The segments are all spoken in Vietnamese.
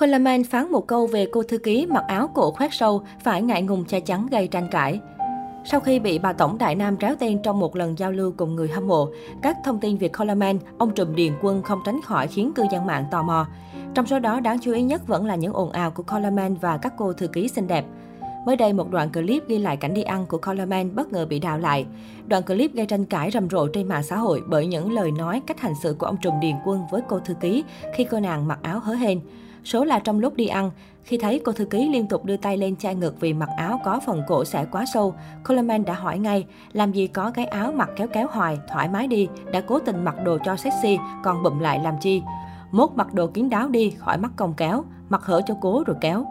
Coleman phán một câu về cô thư ký mặc áo cổ khoét sâu, phải ngại ngùng che chắn gây tranh cãi. Sau khi bị bà Tổng Đại Nam ráo tên trong một lần giao lưu cùng người hâm mộ, các thông tin về Coleman, ông trùm điền quân không tránh khỏi khiến cư dân mạng tò mò. Trong số đó đáng chú ý nhất vẫn là những ồn ào của Coleman và các cô thư ký xinh đẹp. Mới đây, một đoạn clip ghi lại cảnh đi ăn của Coleman bất ngờ bị đào lại. Đoạn clip gây tranh cãi rầm rộ trên mạng xã hội bởi những lời nói, cách hành xử của ông Trùm Điền Quân với cô thư ký khi cô nàng mặc áo hớ hên. Số là trong lúc đi ăn, khi thấy cô thư ký liên tục đưa tay lên chai ngực vì mặc áo có phần cổ xẻ quá sâu, Coleman đã hỏi ngay, làm gì có cái áo mặc kéo kéo hoài, thoải mái đi, đã cố tình mặc đồ cho sexy, còn bụm lại làm chi. Mốt mặc đồ kín đáo đi, khỏi mắc cong kéo, mặc hở cho cố rồi kéo.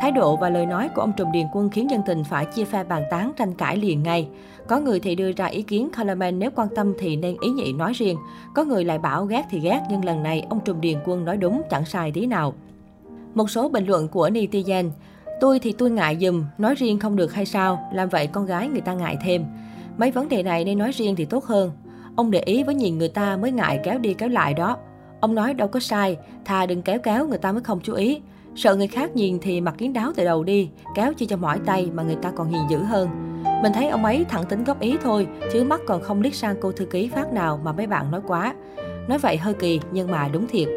Thái độ và lời nói của ông Trùm Điền Quân khiến dân tình phải chia phe bàn tán tranh cãi liền ngay. Có người thì đưa ra ý kiến Coleman nếu quan tâm thì nên ý nhị nói riêng. Có người lại bảo ghét thì ghét nhưng lần này ông Trùm Điền Quân nói đúng chẳng sai tí nào. Một số bình luận của netizen Tôi thì tôi ngại dùm, nói riêng không được hay sao, làm vậy con gái người ta ngại thêm. Mấy vấn đề này nên nói riêng thì tốt hơn. Ông để ý với nhìn người ta mới ngại kéo đi kéo lại đó. Ông nói đâu có sai, thà đừng kéo kéo người ta mới không chú ý. Sợ người khác nhìn thì mặc kiến đáo từ đầu đi, kéo chi cho mỏi tay mà người ta còn hiền dữ hơn. Mình thấy ông ấy thẳng tính góp ý thôi, chứ mắt còn không liếc sang cô thư ký phát nào mà mấy bạn nói quá. Nói vậy hơi kỳ nhưng mà đúng thiệt.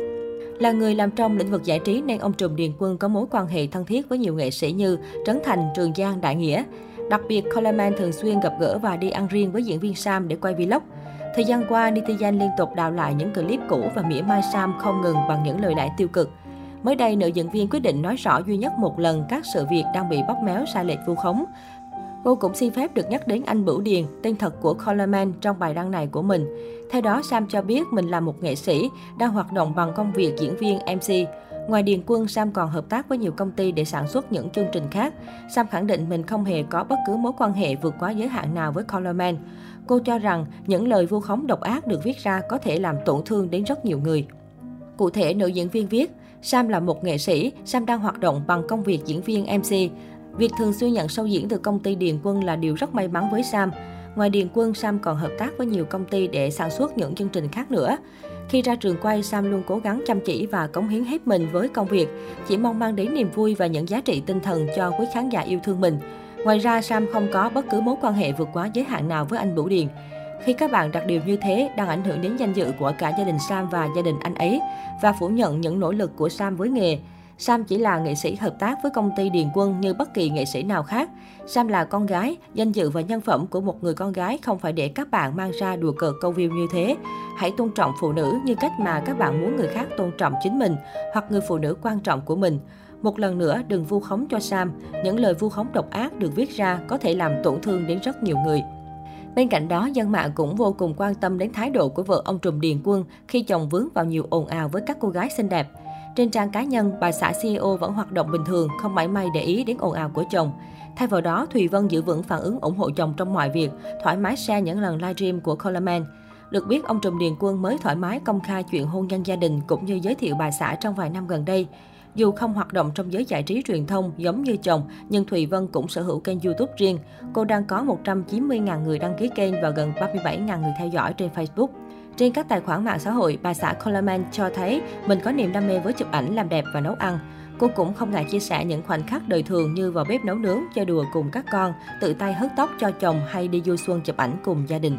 Là người làm trong lĩnh vực giải trí nên ông Trùm Điền Quân có mối quan hệ thân thiết với nhiều nghệ sĩ như Trấn Thành, Trường Giang, Đại Nghĩa. Đặc biệt, Coleman thường xuyên gặp gỡ và đi ăn riêng với diễn viên Sam để quay vlog. Thời gian qua, netizen liên tục đào lại những clip cũ và mỉa mai Sam không ngừng bằng những lời lẽ tiêu cực. Mới đây, nữ diễn viên quyết định nói rõ duy nhất một lần các sự việc đang bị bóp méo sai lệch vu khống. Cô cũng xin phép được nhắc đến anh Bửu Điền, tên thật của Coleman trong bài đăng này của mình. Theo đó, Sam cho biết mình là một nghệ sĩ, đang hoạt động bằng công việc diễn viên MC. Ngoài Điền Quân, Sam còn hợp tác với nhiều công ty để sản xuất những chương trình khác. Sam khẳng định mình không hề có bất cứ mối quan hệ vượt quá giới hạn nào với Coleman. Cô cho rằng những lời vu khống độc ác được viết ra có thể làm tổn thương đến rất nhiều người. Cụ thể, nữ diễn viên viết, Sam là một nghệ sĩ, Sam đang hoạt động bằng công việc diễn viên MC. Việc thường xuyên nhận sâu diễn từ công ty Điền Quân là điều rất may mắn với Sam. Ngoài Điền Quân, Sam còn hợp tác với nhiều công ty để sản xuất những chương trình khác nữa. Khi ra trường quay, Sam luôn cố gắng chăm chỉ và cống hiến hết mình với công việc, chỉ mong mang đến niềm vui và những giá trị tinh thần cho quý khán giả yêu thương mình. Ngoài ra, Sam không có bất cứ mối quan hệ vượt quá giới hạn nào với anh Bửu Điền. Khi các bạn đặt điều như thế đang ảnh hưởng đến danh dự của cả gia đình Sam và gia đình anh ấy và phủ nhận những nỗ lực của Sam với nghề. Sam chỉ là nghệ sĩ hợp tác với công ty Điền Quân như bất kỳ nghệ sĩ nào khác. Sam là con gái, danh dự và nhân phẩm của một người con gái không phải để các bạn mang ra đùa cợt câu view như thế. Hãy tôn trọng phụ nữ như cách mà các bạn muốn người khác tôn trọng chính mình hoặc người phụ nữ quan trọng của mình. Một lần nữa, đừng vu khống cho Sam. Những lời vu khống độc ác được viết ra có thể làm tổn thương đến rất nhiều người. Bên cạnh đó, dân mạng cũng vô cùng quan tâm đến thái độ của vợ ông Trùm Điền Quân khi chồng vướng vào nhiều ồn ào với các cô gái xinh đẹp. Trên trang cá nhân, bà xã CEO vẫn hoạt động bình thường, không mảy may để ý đến ồn ào của chồng. Thay vào đó, Thùy Vân giữ vững phản ứng ủng hộ chồng trong mọi việc, thoải mái share những lần livestream của Coleman. Được biết, ông Trùm Điền Quân mới thoải mái công khai chuyện hôn nhân gia đình cũng như giới thiệu bà xã trong vài năm gần đây. Dù không hoạt động trong giới giải trí truyền thông giống như chồng, nhưng Thùy Vân cũng sở hữu kênh YouTube riêng. Cô đang có 190.000 người đăng ký kênh và gần 37.000 người theo dõi trên Facebook. Trên các tài khoản mạng xã hội, bà xã Coleman cho thấy mình có niềm đam mê với chụp ảnh, làm đẹp và nấu ăn. Cô cũng không ngại chia sẻ những khoảnh khắc đời thường như vào bếp nấu nướng, chơi đùa cùng các con, tự tay hớt tóc cho chồng hay đi du xuân chụp ảnh cùng gia đình.